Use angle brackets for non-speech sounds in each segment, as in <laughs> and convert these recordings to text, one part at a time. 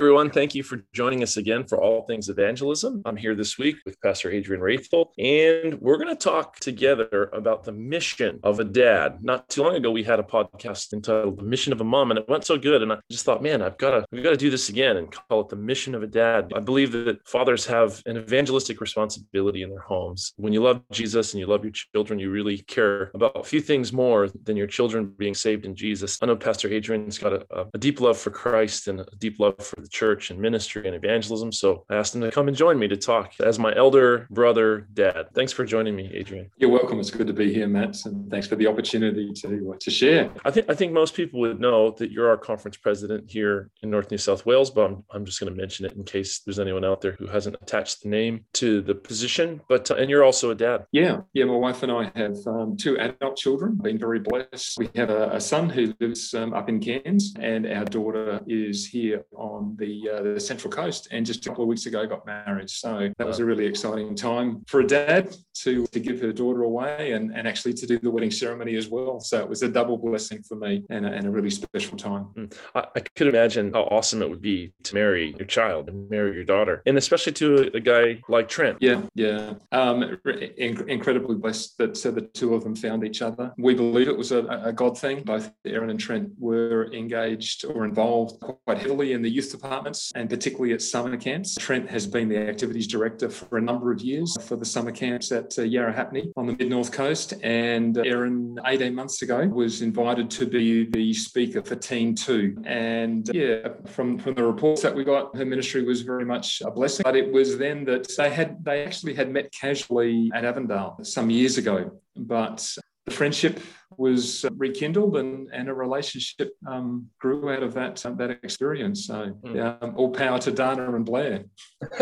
Everyone, thank you for joining us again for All Things Evangelism. I'm here this week with Pastor Adrian Raethel, and we're going to talk together about the mission of a dad. Not too long ago, we had a podcast entitled "The Mission of a Mom," and it went so good, and I just thought, man, I've got to, we've got to do this again and call it the mission of a dad. I believe that fathers have an evangelistic responsibility in their homes. When you love Jesus and you love your children, you really care about a few things more than your children being saved in Jesus. I know Pastor Adrian's got a, a deep love for Christ and a deep love for the church and ministry and evangelism. So I asked him to come and join me to talk as my elder brother, dad. Thanks for joining me, Adrian. You're welcome. It's good to be here, Matt, and thanks for the opportunity to, uh, to share. I think I think most people would know that you're our conference president here in North New South Wales, but I'm, I'm just going to mention it in case there's anyone out there who hasn't attached the name to the position. But uh, and you're also a dad. Yeah, yeah. My wife and I have um, two adult children. Been very blessed. We have a, a son who lives um, up in Cairns, and our daughter is here on the uh, the Central Coast, and just a couple of weeks ago got married. So that was a really exciting time for a dad to to give her daughter away, and, and actually to do the wedding ceremony as well. So it was a double blessing for me, and a, and a really special time. Hmm. I, I could imagine how awesome it would be to marry your child and marry your daughter, and especially to a, a guy like Trent. Yeah, yeah. Um, inc- incredibly blessed that so the two of them found each other. We believe it was a, a God thing. Both Erin and Trent were engaged or involved quite heavily in the youth departments and particularly at summer camps. Trent has been the activities director for a number of years for the summer camps at uh, Yarrahapinni on the mid north coast. And Erin, 18 months ago, was invited to be the speaker for Team 2. And yeah, from, from the reports that we got, her ministry was very much a blessing. But it was then that they had they actually had met casually at Avondale some years ago. But the friendship was rekindled and, and a relationship um, grew out of that um, that experience. So mm. um, all power to Dana and Blair.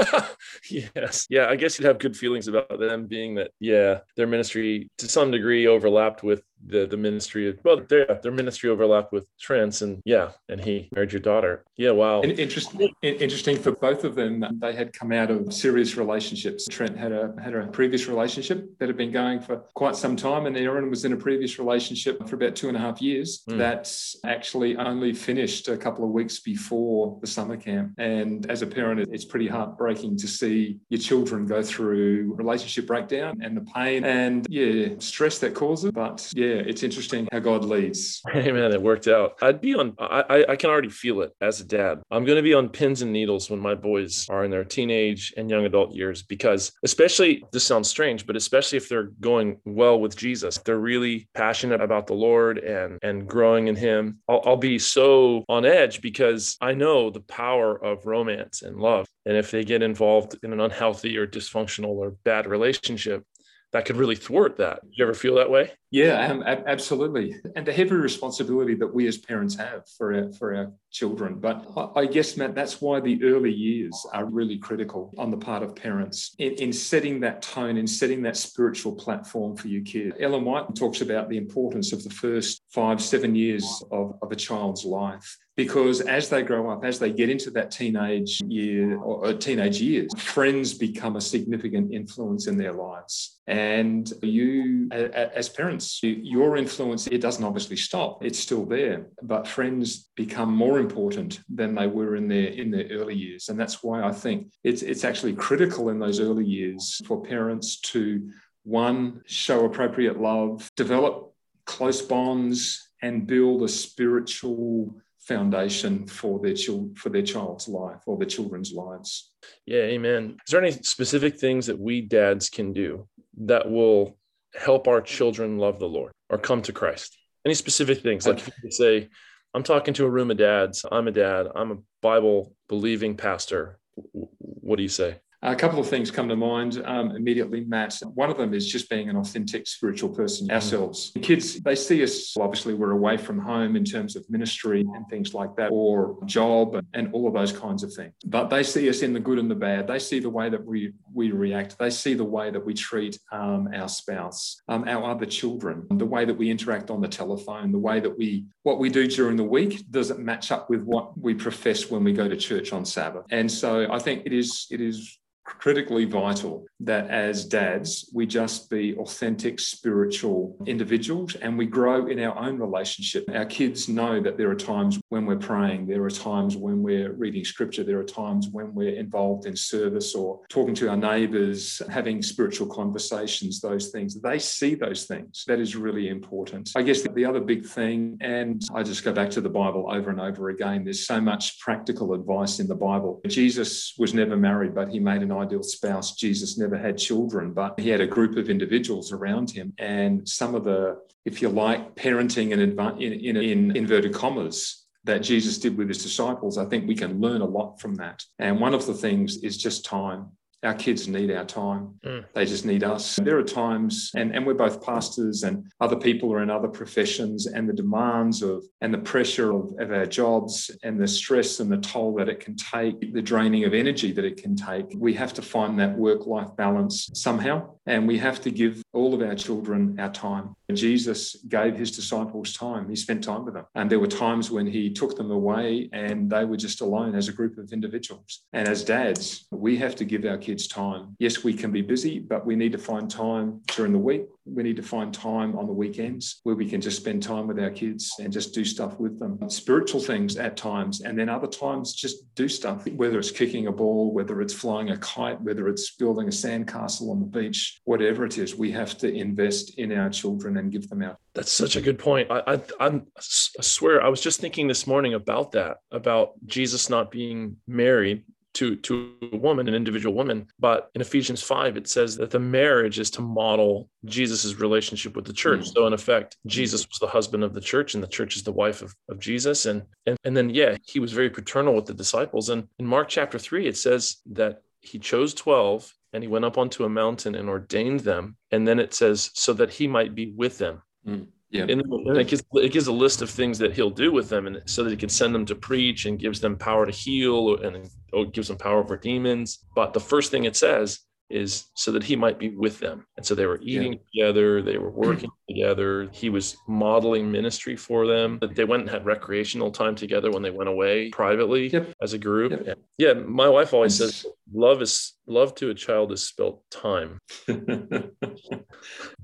<laughs> yes, yeah, I guess you'd have good feelings about them, being that yeah, their ministry to some degree overlapped with the the ministry. Well, their their ministry overlapped with Trent's, and yeah, and he married your daughter. Yeah, wow. And interesting, interesting for both of them. They had come out of serious relationships. Trent had a had a previous relationship that had been going for quite some time, and Erin was in a previous relationship relationship for about two and a half years. Mm. That's actually only finished a couple of weeks before the summer camp. And as a parent, it's pretty heartbreaking to see your children go through relationship breakdown and the pain and yeah, stress that causes. But yeah, it's interesting how God leads. <laughs> Hey man, it worked out. I'd be on. I I can already feel it as a dad. I'm going to be on pins and needles when my boys are in their teenage and young adult years because, especially, this sounds strange, but especially if they're going well with Jesus, they're really passionate about the Lord and and growing in Him, I'll, I'll be so on edge because I know the power of romance and love. And if they get involved in an unhealthy or dysfunctional or bad relationship, that could really thwart that. Did you ever feel that way? Yeah, um, absolutely. And the heavy responsibility that we as parents have for our, for our children. But I, I guess, Matt, that's why the early years are really critical on the part of parents in, in setting that tone, in setting that spiritual platform for your kid. Ellen White talks about the importance of the first five, seven years of, of a child's life because as they grow up, as they get into that teenage year or teenage years, friends become a significant influence in their lives. And you, as parents, your influence, it doesn't obviously stop. It's still there, but friends become more important than they were in their, in their early years. And that's why I think it's, it's actually critical in those early years for parents to, one, show appropriate love, develop close bonds, and build a spiritual foundation for their child for their child's life or their children's lives. Yeah, amen. Is there any specific things that we dads can do that will help our children love the Lord or come to Christ? Any specific things? Like say, I'm talking to a room of dads, I'm a dad, I'm a Bible believing pastor. What do you say? A couple of things come to mind um, immediately, Matt. One of them is just being an authentic spiritual person mm. ourselves. The kids, they see us, obviously, we're away from home in terms of ministry and things like that, or job and all of those kinds of things. But they see us in the good and the bad. They see the way that we, we react. They see the way that we treat um, our spouse, um, our other children, the way that we interact on the telephone, the way that we, what we do during the week doesn't match up with what we profess when we go to church on Sabbath. And so I think it is, it is critically vital that as dads, we just be authentic spiritual individuals and we grow in our own relationship. Our kids know that there are times when we're praying, there are times when we're reading scripture, there are times when we're involved in service or talking to our neighbors, having spiritual conversations, those things. They see those things. That is really important. I guess the other big thing, and I just go back to the Bible over and over again, there's so much practical advice in the Bible. Jesus was never married, but he made an ideal spouse. Jesus never had children, but he had a group of individuals around him. And some of the, if you like, parenting in, in, in inverted commas that Jesus did with his disciples, I think we can learn a lot from that. And one of the things is just time our kids need our time. Mm. They just need us. There are times, and, and we're both pastors, and other people are in other professions, and the demands of and the pressure of, of our jobs and the stress and the toll that it can take, the draining of energy that it can take. We have to find that work life balance somehow, and we have to give all of our children our time. Jesus gave his disciples time. He spent time with them. And there were times when he took them away and they were just alone as a group of individuals. And as dads, we have to give our kids time. Yes, we can be busy, but we need to find time during the week. We need to find time on the weekends where we can just spend time with our kids and just do stuff with them. Spiritual things at times, and then other times just do stuff, whether it's kicking a ball, whether it's flying a kite, whether it's building a sandcastle on the beach, whatever it is, we have to invest in our children and give them out. That's such a good point. I, I, I swear, I was just thinking this morning about that, about Jesus not being married to to a woman, an individual woman. But in Ephesians 5, it says that the marriage is to model Jesus's relationship with the church. Mm-hmm. So in effect, Jesus was the husband of the church and the church is the wife of, of Jesus. And, and and then yeah, he was very paternal with the disciples. And in Mark chapter 3, it says that he chose 12 and he went up onto a mountain and ordained them. And then it says, so that he might be with them. Mm. Yeah. And, and it, gives, it gives a list of things that he'll do with them and so that he can send them to preach and gives them power to heal and oh, gives them power over demons. But the first thing it says is so that he might be with them. And so they were eating yeah. together, they were working <clears throat> together. He was modeling ministry for them. They went and had recreational time together when they went away privately yep. as a group. Yep. Yeah, my wife always says love is love to a child is spelt time. <laughs>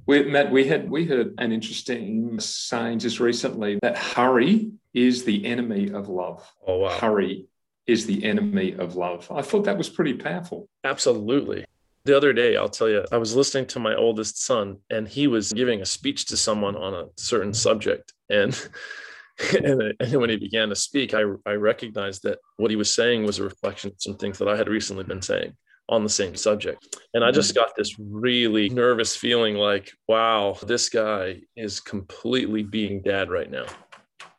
we, Matt, we had we heard an interesting saying just recently that hurry is the enemy of love. Oh wow. Hurry is the enemy of love. I thought that was pretty powerful. Absolutely. The other day, I'll tell you, I was listening to my oldest son, and he was giving a speech to someone on a certain subject. And <laughs> and, and when he began to speak, I, I recognized that what he was saying was a reflection of some things that I had recently been saying on the same subject. And I just mm-hmm. got this really nervous feeling like, wow, this guy is completely being dad right now.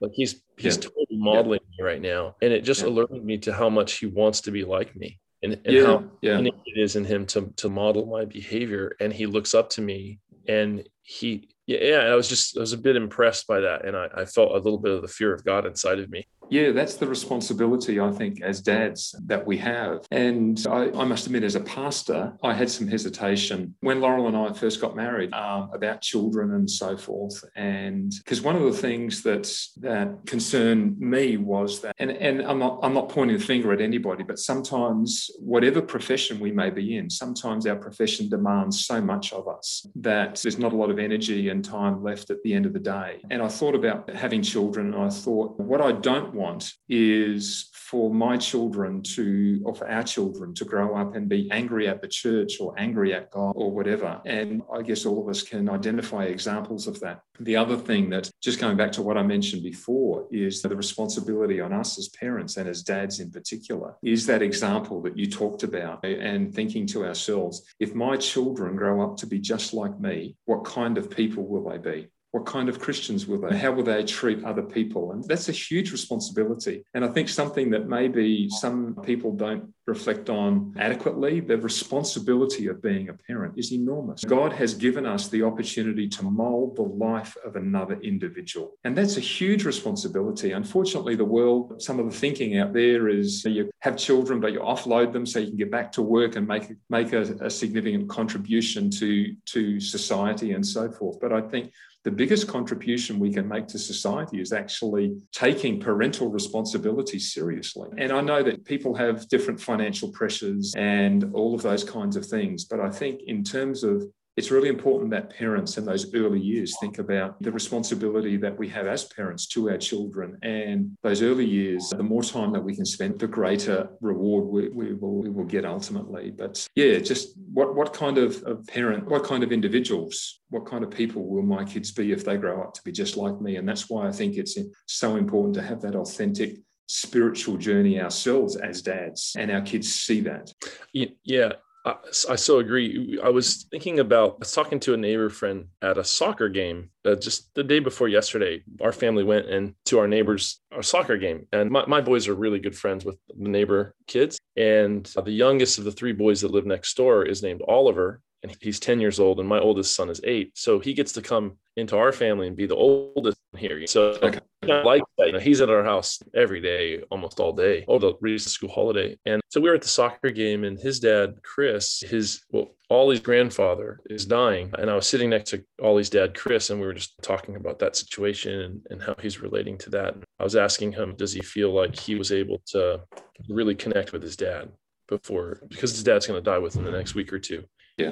Like he's he's yeah. totally modeling yeah. me right now. And it just yeah. alerted me to how much he wants to be like me and, and yeah, how yeah. it is in him to to model my behavior. And he looks up to me and he yeah, yeah, I was just I was a bit impressed by that. And I, I felt a little bit of the fear of God inside of me. Yeah, that's the responsibility, I think, as dads that we have. And I, I, must admit, as a pastor, I had some hesitation when Laurel and I first got married um, about children and so forth. And because one of the things that that concerned me was that, and, and I'm not I'm not pointing the finger at anybody, but sometimes whatever profession we may be in, sometimes our profession demands so much of us that there's not a lot of energy and time left at the end of the day. And I thought about having children, and I thought, what I don't want is for my children to, or for our children to grow up and be angry at the church or angry at God or whatever. And I guess all of us can identify examples of that. The other thing that, just going back to what I mentioned before, is the responsibility on us as parents and as dads in particular, is that example that you talked about and thinking to ourselves, if my children grow up to be just like me, what kind of people will they be? What kind of Christians will they? How will they treat other people? And that's a huge responsibility. And I think something that maybe some people don't reflect on adequately, the responsibility of being a parent is enormous. God has given us the opportunity to mold the life of another individual. And that's a huge responsibility. Unfortunately, the world, some of the thinking out there is you have children, but you offload them so you can get back to work and make, make a, a significant contribution to, to society and so forth. But I think the biggest contribution we can make to society is actually taking parental responsibility seriously. And I know that people have different financial pressures and all of those kinds of things. But I think in terms of it's really important that parents in those early years think about the responsibility that we have as parents to our children. And those early years, the more time that we can spend, the greater reward we, we, will, we will get ultimately. But yeah, just what, what kind of, of parent, what kind of individuals, what kind of people will my kids be if they grow up to be just like me? And that's why I think it's so important to have that authentic spiritual journey ourselves as dads and our kids see that yeah I, so agree. I was thinking about, I was talking to a neighbor friend at a soccer game uh, just the day before yesterday. Our family went and to our neighbor's our soccer game. And my, my boys are really good friends with the neighbor kids. And uh, the youngest of the three boys that live next door is named Oliver and he's 10 years old and my oldest son is eight so he gets to come into our family and be the oldest here so okay. I like that you know, he's at our house every day almost all day over the recent school holiday and so we were at the soccer game and his dad chris his well Ollie's grandfather is dying. And I was sitting next to Ollie's dad, Chris, and we were just talking about that situation and, and, how he's relating to that. And I was asking him, does he feel like he was able to really connect with his dad before, because his dad's going to die within the next week or two? Yeah.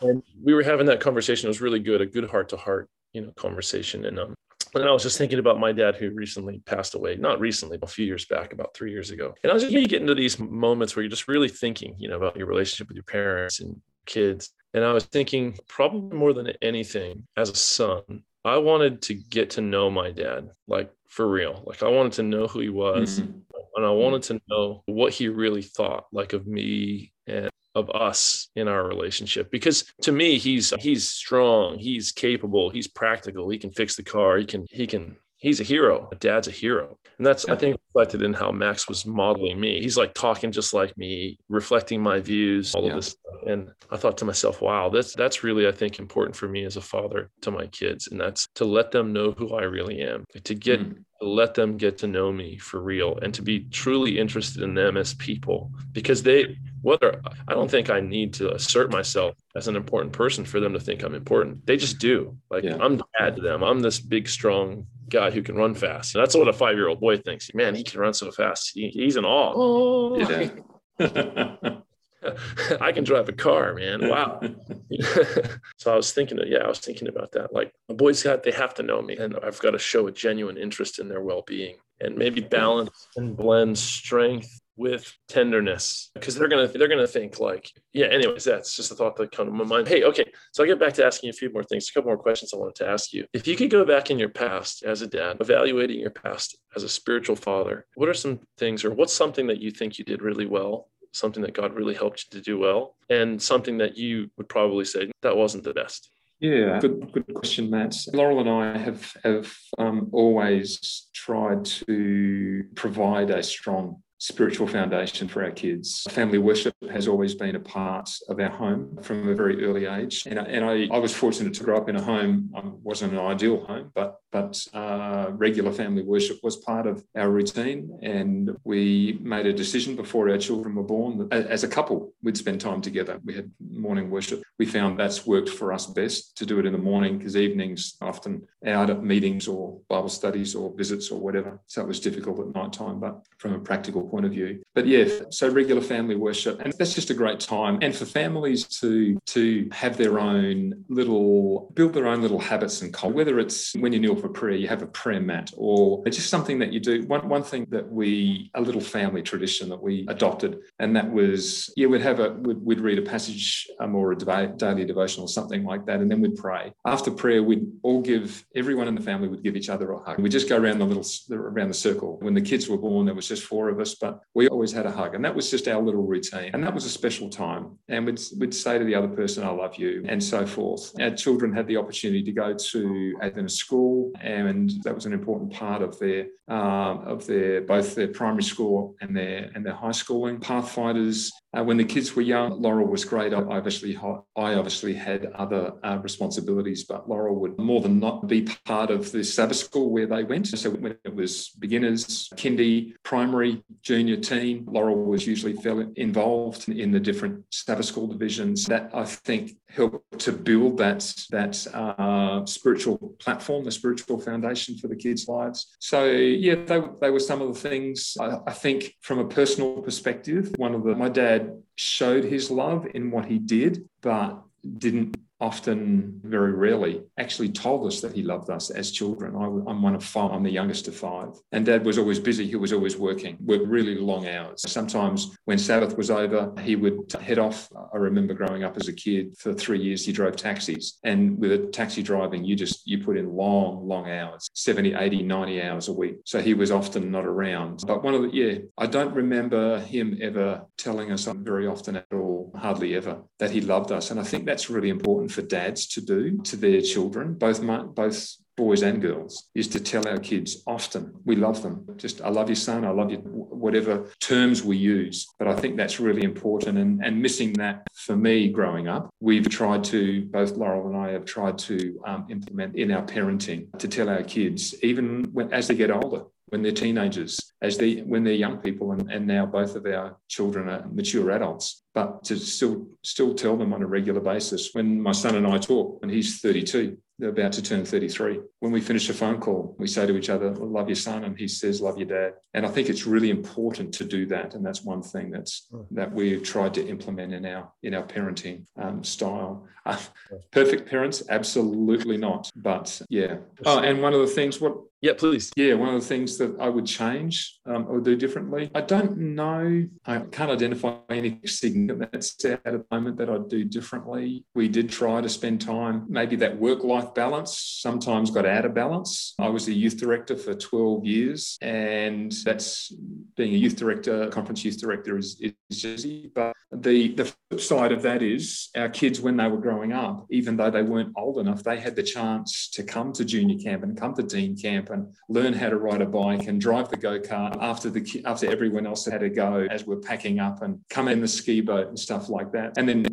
And we were having that conversation. It was really good, a good heart to heart, you know, conversation. And um, and I was just thinking about my dad who recently passed away, not recently, a few years back, about three years ago. And I was just, you get into these moments where you're just really thinking, you know, about your relationship with your parents and kids. And I was thinking, probably more than anything, as a son, I wanted to get to know my dad, like for real. Like I wanted to know who he was. Mm-hmm. And I wanted to know what he really thought, like of me and of us in our relationship. Because to me he's he's strong he's capable he's practical he can fix the car he can he can he's a hero. A dad's a hero. And that's yeah. i think reflected in how max was modeling me. He's like talking just like me reflecting my views all yeah. of this stuff. and i thought to myself wow that's that's really i think important for me as a father to my kids. And that's to let them know who i really am. To get mm. let them get to know me for real and to be truly interested in them as people. Because they whether i don't think i need to assert myself as an important person for them to think i'm important. They just do. Like yeah. i'm dad to them. I'm this big strong guy who can run fast and that's what a five year old boy thinks man he can run so fast he, he's in awe oh. yeah. <laughs> I can drive a car, man. Wow. <laughs> so I was thinking, yeah, I was thinking about that. Like my boys got, they have to know me, and I've got to show a genuine interest in their well-being, and maybe balance and blend strength with tenderness because they're gonna they're gonna think like yeah anyways that's just a thought that come to my mind hey okay so i'll get back to asking a few more things a couple more questions i wanted to ask you if you could go back in your past as a dad evaluating your past as a spiritual father what are some things or what's something that you think you did really well something that God really helped you to do well, and something that you would probably say that wasn't the best? Yeah, good, good question, Matt. Laurel and I have have um, always tried to provide a strong spiritual foundation for our kids. Family worship has always been a part of our home from a very early age. And, and I, I was fortunate to grow up in a home, um, wasn't an ideal home, but but uh, regular family worship was part of our routine. And we made a decision before our children were born that as a couple, we'd spend time together. We had morning worship. We found that's worked for us best to do it in the morning because evenings often out at meetings or Bible studies or visits or whatever. So it was difficult at night time, but from a practical point of view. But yeah, so regular family worship. And that's just a great time. And for families to, to have their own little, build their own little habits and culture, whether it's when you kneel for prayer, you have a prayer mat, or it's just something that you do. One, one thing that we, a little family tradition that we adopted, and that was, yeah, we'd have a, we'd, we'd read a passage um, or a daily devotional or something like that, and then we'd pray. After prayer, we'd all give, everyone in the family would give each other a hug. We'd just go around the little, around the circle. When the kids were born, there was just four of us, but we always had a hug. And that was just our little routine. And that was a special time. And we'd, we'd say to the other person, I love you, and so forth. Our children had the opportunity to go to a school and that was an important part of their um, of their both their primary school and their and their high schooling. Pathfinders uh, when the kids were young, Laurel was great. I obviously, I obviously had other uh, responsibilities, but Laurel would more than not be part of the Sabbath school where they went. So when it was beginners, kindy, primary, junior teen. Laurel was usually involved in the different Sabbath school divisions. That I think helped to build that that uh, spiritual platform, the spiritual foundation for the kids' lives. So yeah, they, they were some of the things. I, I think from a personal perspective, one of the my dad showed his love in what he did, but didn't often, very rarely, actually told us that he loved us as children. I, am one of five, I'm the youngest of five. And dad was always busy. He was always working, worked really long hours. Sometimes when Sabbath was over, he would head off. I remember growing up as a kid for three years, he drove taxis. And with a taxi driving, you just, you put in long, long hours, 70, 80, 90 hours a week. So he was often not around. But one of the, yeah, I don't remember him ever telling us very often at all, hardly ever, that he loved us. And I think that's really important for dads to do to their children, both both boys and girls, is to tell our kids often we love them. Just I love your son, I love you, whatever terms we use. But I think that's really important. And, and missing that for me growing up, we've tried to, both Laurel and I have tried to um, implement in our parenting to tell our kids, even when, as they get older, when they're teenagers, as they when they're young people, and, and now both of our children are mature adults. But to still still tell them on a regular basis. When my son and I talk, and he's 32, they're about to turn 33. When we finish a phone call, we say to each other, Love your son. And he says, Love your dad. And I think it's really important to do that. And that's one thing that's hmm. that we've tried to implement in our in our parenting um, style. <laughs> Uh, perfect parents? Absolutely not. But yeah. Oh, and one of the things, what yeah, please. Yeah, one of the things that I would change um, or do differently. I don't know. I can't identify any significant that's at the moment that I'd do differently. We did try to spend time, maybe that work life balance sometimes got out of balance. I was a youth director for 12 years, and that's being a youth director, conference youth director is, is easy. But the, the flip side of that is our kids, when they were growing up, even though they weren't old enough, they had the chance to come to junior camp and come to teen camp and learn how to ride a bike and drive the go kart after the after everyone else had to go as we're packing up and come in the ski boat and stuff like that, and then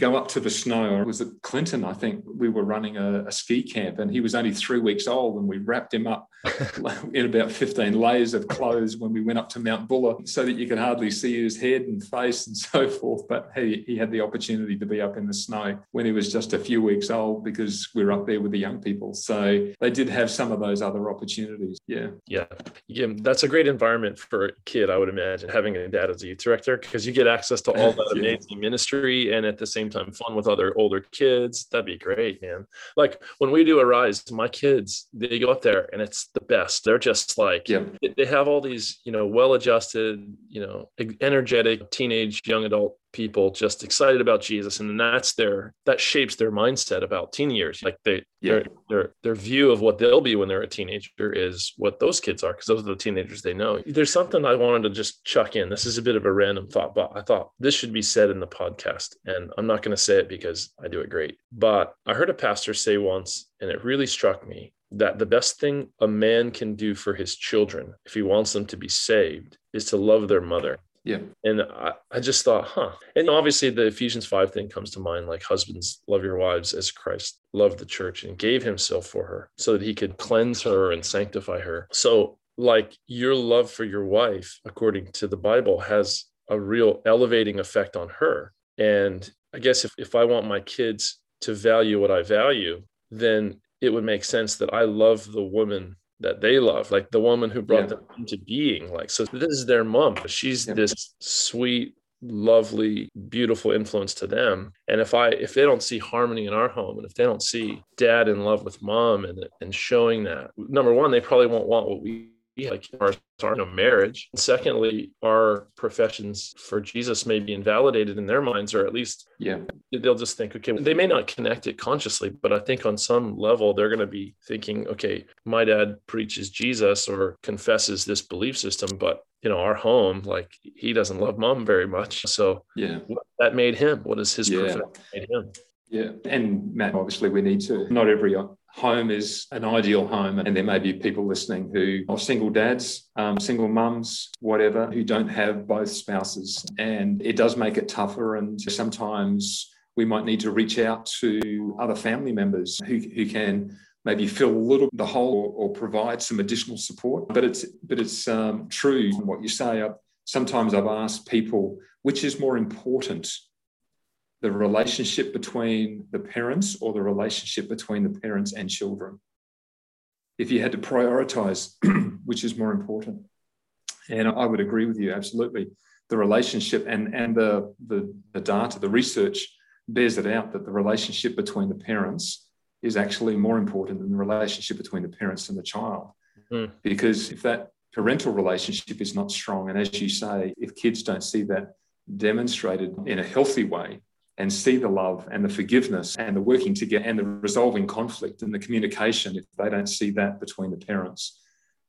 go up to the snow. It was at Clinton, I think. We were running a, a ski camp, and he was only three weeks old, and we wrapped him up <laughs> in about 15 layers of clothes when we went up to Mount Buller, so that you could hardly see his head and face and <laughs> so forth. But he, he had the opportunity to be up in the snow when he was just a few weeks old because we are up there with the young people. So they did have some of those other opportunities. Yeah. Yeah. Yeah. That's a great environment for a kid, I would imagine, having a dad as a youth director, because you get access to all <laughs> that yeah. amazing ministry and at the same time fun with other older kids. That'd be great, man. Like when we do a rise, my kids, they go up there and it's the best. They're just like, yeah. they have all these, you know, well adjusted, you know, energetic teenage young adult people just excited about Jesus, and then that's their that shapes their mindset about teen years. Like they yeah. their their their view of what they'll be when they're a teenager is what those kids are because those are the teenagers they know. There's something I wanted to just chuck in. This is a bit of a random thought, but I thought this should be said in the podcast, and I'm not going to say it because I do it great. But I heard a pastor say once, and it really struck me that the best thing a man can do for his children if he wants them to be saved is to love their mother yeah. And I, I just thought, huh. And obviously the Ephesians 5 thing comes to mind like husbands love your wives as Christ loved the church and gave himself for her so that he could cleanse her and sanctify her. So, like your love for your wife, according to the Bible, has a real elevating effect on her. And I guess if, if I want my kids to value what I value, then it would make sense that I love the woman that they love, like the woman who brought yeah. them into being. Like, so this is their mom. She's yeah. this sweet, lovely, beautiful influence to them. And if I if they don't see harmony in our home, and if they don't see dad in love with mom and and showing that, number one, they probably won't want what we like our, our no marriage. And secondly, our professions for Jesus may be invalidated in their minds, or at least yeah, they'll just think, okay, they may not connect it consciously, but I think on some level they're going to be thinking, okay, my dad preaches Jesus or confesses this belief system, but you know, our home, like he doesn't love mom very much. So yeah, that made him. What is his yeah. profession made him? Yeah, and Matt, obviously we need to. Not every home is an ideal home. And there may be people listening who are single dads, um, single mums, whatever, who don't have both spouses. And it does make it tougher. And sometimes we might need to reach out to other family members who, who can maybe fill a little the hole or, or provide some additional support. But it's but it's um, true what you say. sometimes I've asked people, which is more important, the relationship between the parents or the relationship between the parents and children? If you had to prioritize, <clears throat> which is more important? And I would agree with you absolutely. The relationship and, and the, the, the data, the research bears it out that the relationship between the parents is actually more important than the relationship between the parents and the child. Mm. Because if that parental relationship is not strong, and as you say, if kids don't see that demonstrated in a healthy way and see the love and the forgiveness and the working together and the resolving conflict and the communication, if they don't see that between the parents,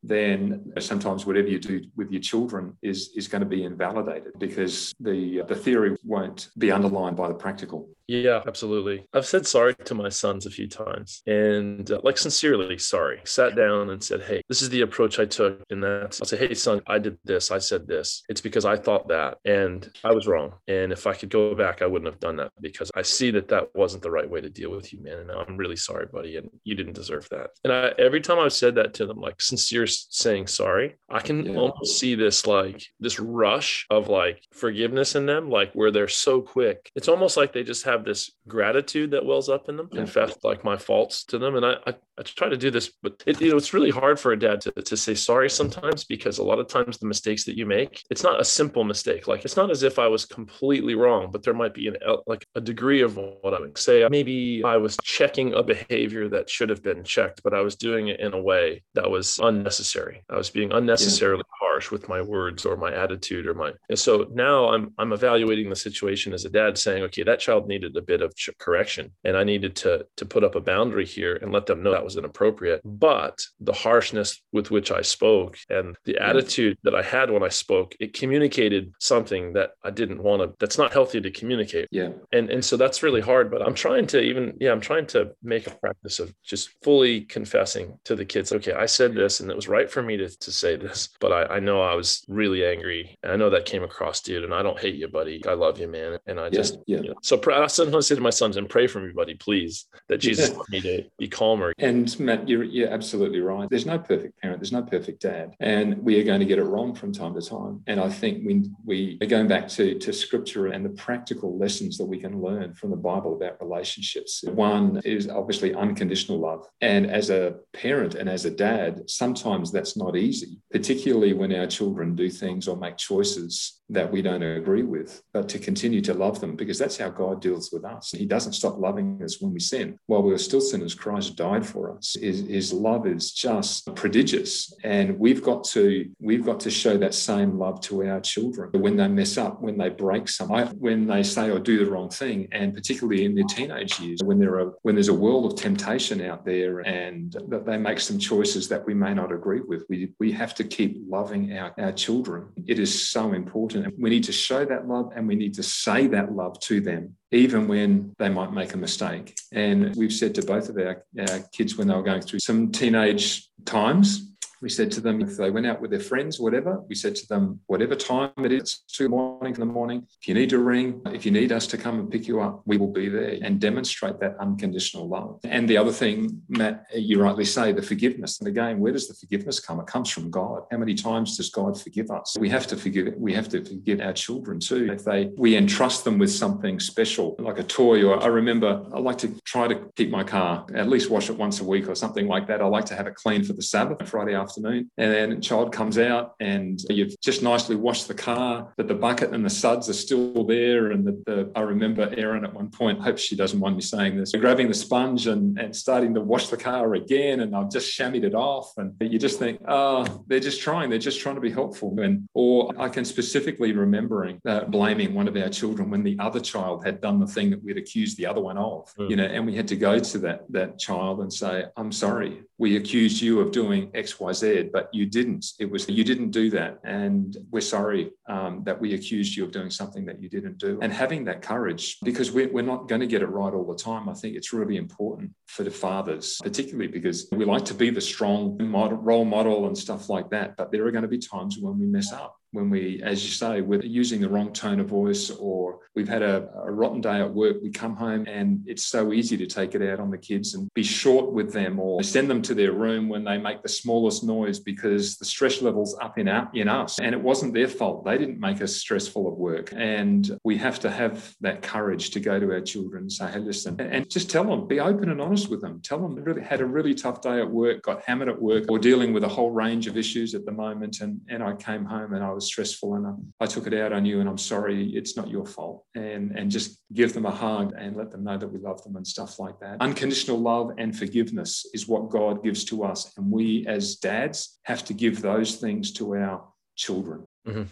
then sometimes whatever you do with your children is, is going to be invalidated because the, the theory won't be underlined by the practical. Yeah, absolutely. I've said sorry to my sons a few times and uh, like sincerely sorry. Sat down and said, Hey, this is the approach I took. And that's, I'll say, Hey, son, I did this. I said this. It's because I thought that and I was wrong. And if I could go back, I wouldn't have done that because I see that that wasn't the right way to deal with you, man. And I'm really sorry, buddy. And you didn't deserve that. And I, every time I've said that to them, like sincere saying sorry, I can yeah. almost see this like this rush of like forgiveness in them, like where they're so quick. It's almost like they just have this gratitude that wells up in them, confess like my faults to them. And I, I, I try to do this, but it, you know, it's really hard for a dad to, to say sorry sometimes because a lot of times the mistakes that you make, it's not a simple mistake. Like it's not as if I was completely wrong, but there might be an like a degree of what I would say. Maybe I was checking a behavior that should have been checked, but I was doing it in a way that was unnecessary. I was being unnecessarily yeah. harsh with my words or my attitude or my. And so now I'm I'm evaluating the situation as a dad, saying, okay, that child needed a bit of correction, and I needed to to put up a boundary here and let them know that was inappropriate. But the harshness with which I spoke and the attitude that I had when I spoke, it communicated something that I didn't want to. That's not healthy to communicate. Yeah. And and so that's really hard. But I'm trying to even yeah, I'm trying to make a practice of just fully confessing to the kids. Okay, I said this, and it was right for me to to say this, but I, I know I was really angry. And I know that came across, dude. And I don't hate you, buddy. I love you, man. And I just, yeah. You know, so I sometimes say to my sons, and pray for me, buddy, please, that Jesus yeah. me to be calmer. And Matt, you're, you're absolutely right. There's no perfect parent, there's no perfect dad. And we are going to get it wrong from time to time. And I think we, we are going back to, to scripture and the practical lessons that we can learn from the Bible about relationships. One is obviously unconditional love. And as a parent and as a dad, sometimes that's not easy, particularly when our children do things or make choices that we don't agree with, but to continue to love them because that's how God deals with us. He doesn't stop loving us when we sin. While we were still sinners, Christ died for us. His, his love is just prodigious. And we've got to we've got to show that same love to our children when they mess up, when they break something, when they say or do the wrong thing, and particularly in their teenage years, when there are when there's a world of temptation out there and that they make some choices that we may not agree with. We we have to keep loving our, our children. It is so important we need to show that love and we need to say that love to them, even when they might make a mistake. And we've said to both of our, our kids when they were going through some teenage times, we said to them if they went out with their friends, whatever, we said to them, whatever time it is, two morning in the morning, if you need to ring, if you need us to come and pick you up, we will be there and demonstrate that unconditional love. And the other thing, Matt, you rightly say, the forgiveness. And again, where does the forgiveness come? It comes from God. How many times does God forgive us? We have to forgive we have to forgive our children too. If they we entrust them with something special, like a toy, or I remember I like to try to keep my car, at least wash it once a week or something like that. I like to have it clean for the Sabbath, Friday afternoon afternoon. And then a child comes out and you've just nicely washed the car, but the bucket and the suds are still there. And the, the, I remember Erin at one point, I hope she doesn't mind me saying this, grabbing the sponge and, and starting to wash the car again. And I've just shammied it off. And you just think, oh, they're just trying. They're just trying to be helpful. And or I can specifically remembering uh, blaming one of our children when the other child had done the thing that we'd accused the other one of, mm. you know, and we had to go to that that child and say, I'm sorry, we accused you of doing X, Y, Z but you didn't. It was you didn't do that, and we're sorry um, that we accused you of doing something that you didn't do. And having that courage, because we're, we're not going to get it right all the time. I think it's really important for the fathers, particularly because we like to be the strong model, role model and stuff like that. But there are going to be times when we mess up when we, as you say, we're using the wrong tone of voice or we've had a, a, rotten day at work, we come home and it's so easy to take it out on the kids and be short with them or send them to their room when they make the smallest noise because the stress level's up in, in us. And it wasn't their fault. They didn't make us stressful at work. And we have to have that courage to go to our children and say, hey, listen, and just tell them, be open and honest with them. Tell them really had a really tough day at work, got hammered at work, or dealing with a whole range of issues at the moment. And, and I came home and I was stressful and I, I took it out on you and I'm sorry, it's not your fault. And, and just give them a hug and let them know that we love them and stuff like that. Unconditional love and forgiveness is what God gives to us. And we as dads have to give those things to our children. Mm-hmm.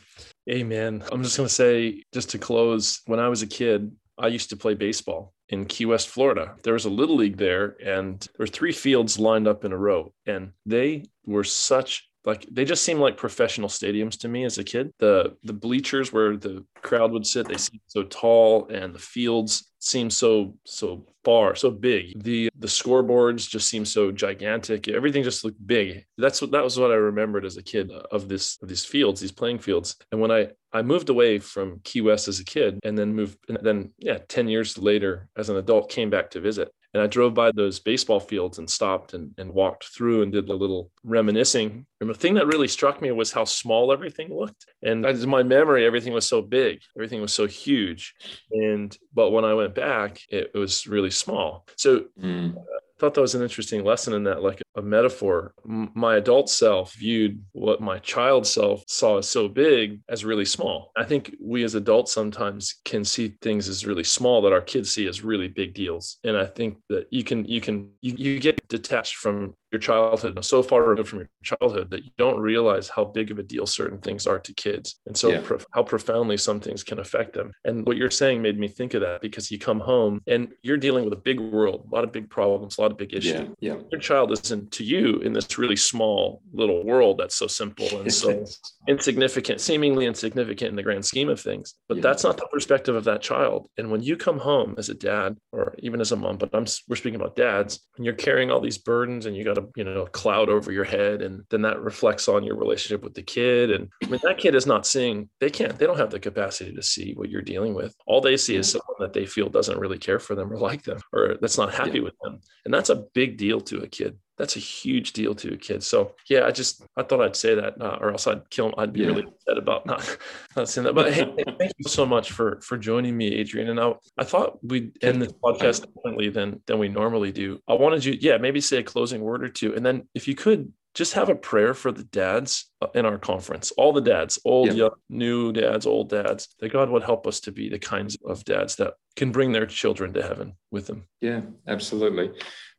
Amen. I'm just going to say, just to close, when I was a kid, I used to play baseball in Key West, Florida. There was a little league there, and there were three fields lined up in a row, and they were such like they just seem like professional stadiums to me as a kid. The the bleachers where the crowd would sit, they seem so tall, and the fields seem so so far, so big. The the scoreboards just seem so gigantic. Everything just looked big. That's what that was what I remembered as a kid of this of these fields, these playing fields. And when I I moved away from Key West as a kid, and then moved, and then yeah, ten years later as an adult, came back to visit. And I drove by those baseball fields and stopped and, and walked through and did a little reminiscing. And the thing that really struck me was how small everything looked. And as my memory, everything was so big, everything was so huge. And but when I went back, it, it was really small. So mm thought that was an interesting lesson in that, like a metaphor. My adult self viewed what my child self saw as so big as really small. I think we as adults sometimes can see things as really small that our kids see as really big deals. And I think that you can, you can, you, you get detached from your childhood so far removed from your childhood that you don't realize how big of a deal certain things are to kids and so yeah. pro- how profoundly some things can affect them and what you're saying made me think of that because you come home and you're dealing with a big world a lot of big problems a lot of big issues yeah, yeah. your child isn't to you in this really small little world that's so simple and so <laughs> insignificant seemingly insignificant in the grand scheme of things but yeah. that's not the perspective of that child and when you come home as a dad or even as a mom but i'm we're speaking about dads and you're carrying all these burdens and you got a you know cloud over your head and then that reflects on your relationship with the kid. And I mean that kid is not seeing they can't they don't have the capacity to see what you're dealing with. All they see is someone that they feel doesn't really care for them or like them or that's not happy yeah. with them. And that's a big deal to a kid that's a huge deal to a kid. So yeah, I just I thought I'd say that, uh, or else I'd kill. I'd be yeah. really upset about not <laughs> not saying that. But hey, thank you so much for for joining me, Adrian. And I I thought we'd end this podcast differently than than we normally do. I wanted you, yeah, maybe say a closing word or two, and then if you could just have a prayer for the dads uh, in our conference, all the dads, old, young, new dads, old dads, that God would help us to be the kinds of dads that can bring their children to heaven with them. Yeah, absolutely.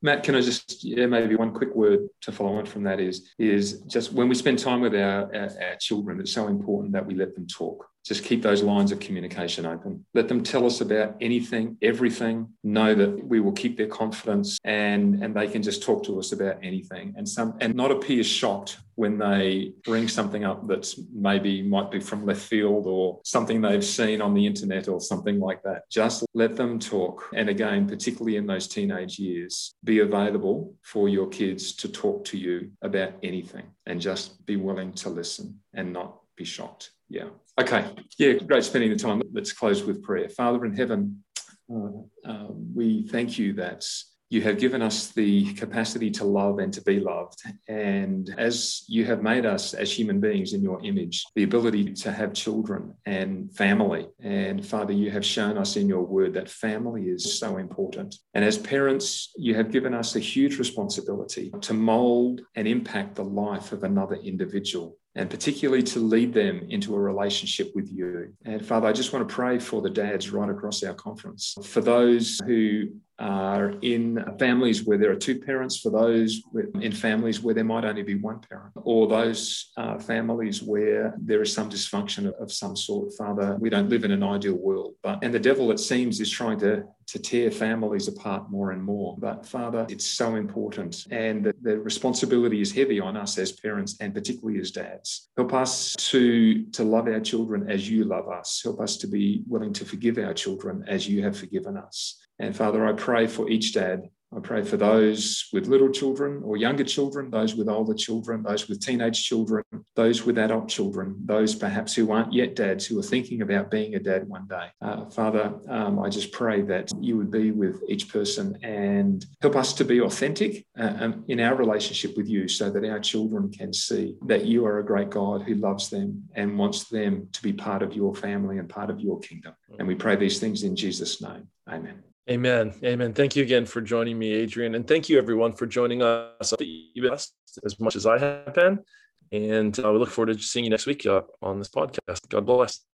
Matt, can I just yeah maybe one quick word to follow on from that is is just when we spend time with our, our, our children, it's so important that we let them talk. Just keep those lines of communication open. Let them tell us about anything, everything. Know that we will keep their confidence and and they can just talk to us about anything and some and not appear shocked when they bring something up that's maybe might be from left field or something they've seen on the internet or something like that. Just let them talk. And again, particularly in those teenage years, be available for your kids to talk to you about anything and just be willing to listen and not be shocked. Yeah. Okay. Yeah, great spending the time. Let's close with prayer. Father in heaven, uh, uh, we thank you that you have given us the capacity to love and to be loved. And as you have made us as human beings in your image, the ability to have children and family. And Father, you have shown us in your word that family is so important. And as parents, you have given us a huge responsibility to mold and impact the life of another individual and particularly to lead them into a relationship with you. And Father, I just want to pray for the dads right across our conference, for those who are in families where there are two parents, for those in families where there might only be one parent, or those uh, families where there is some dysfunction of, some sort. Father, we don't live in an ideal world, but and the devil, it seems, is trying to to tear families apart more and more. But Father, it's so important, and the, the responsibility is heavy on us as parents, and particularly as dads. Help us to to love our children as you love us. Help us to be willing to forgive our children as you have forgiven us. And Father, I pray for each dad I pray for those with little children or younger children, those with older children, those with teenage children, those with adult children, those perhaps who aren't yet dads, who are thinking about being a dad one day. Uh, Father, um, I just pray that you would be with each person and help us to be authentic uh, um, in our relationship with you so that our children can see that you are a great God who loves them and wants them to be part of your family and part of your kingdom. And we pray these things in Jesus' name. Amen. Amen. Amen. Thank you again for joining me, Adrian. And thank you, everyone, for joining us as much as I have been. And uh, we look forward to seeing you next week uh, on this podcast. God bless.